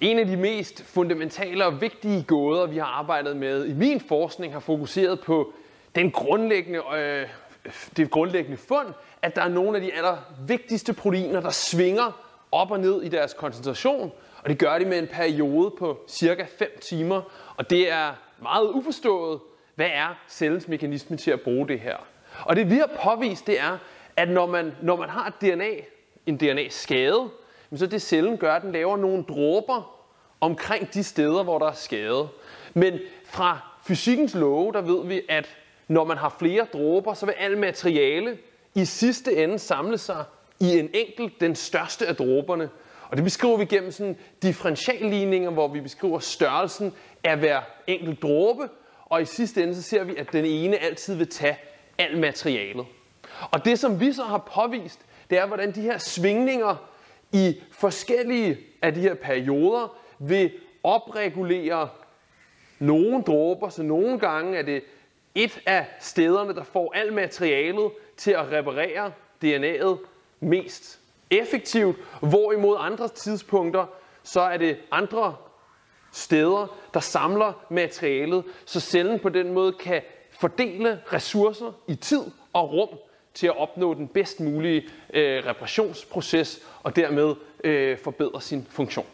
En af de mest fundamentale og vigtige gåder, vi har arbejdet med i min forskning, har fokuseret på den grundlæggende, øh, det grundlæggende fund, at der er nogle af de aller vigtigste proteiner, der svinger op og ned i deres koncentration, og det gør de med en periode på cirka 5 timer, og det er meget uforstået, hvad er cellens mekanisme til at bruge det her. Og det vi har påvist, det er, at når man, når man har et DNA, en DNA-skade, så det cellen gør, at den laver nogle dråber omkring de steder, hvor der er skade. Men fra fysikkens love, der ved vi, at når man har flere dråber, så vil alt materiale i sidste ende samle sig i en enkelt, den største af dråberne. Og det beskriver vi gennem sådan differentialligninger, hvor vi beskriver størrelsen af hver enkelt dråbe, og i sidste ende så ser vi, at den ene altid vil tage alt materialet. Og det, som vi så har påvist, det er, hvordan de her svingninger i forskellige af de her perioder vil opregulere nogle dråber, så nogle gange er det et af stederne, der får alt materialet til at reparere DNA'et mest effektivt, hvorimod andre tidspunkter, så er det andre steder, der samler materialet, så cellen på den måde kan fordele ressourcer i tid og rum til at opnå den bedst mulige øh, reparationsproces og dermed øh, forbedre sin funktion.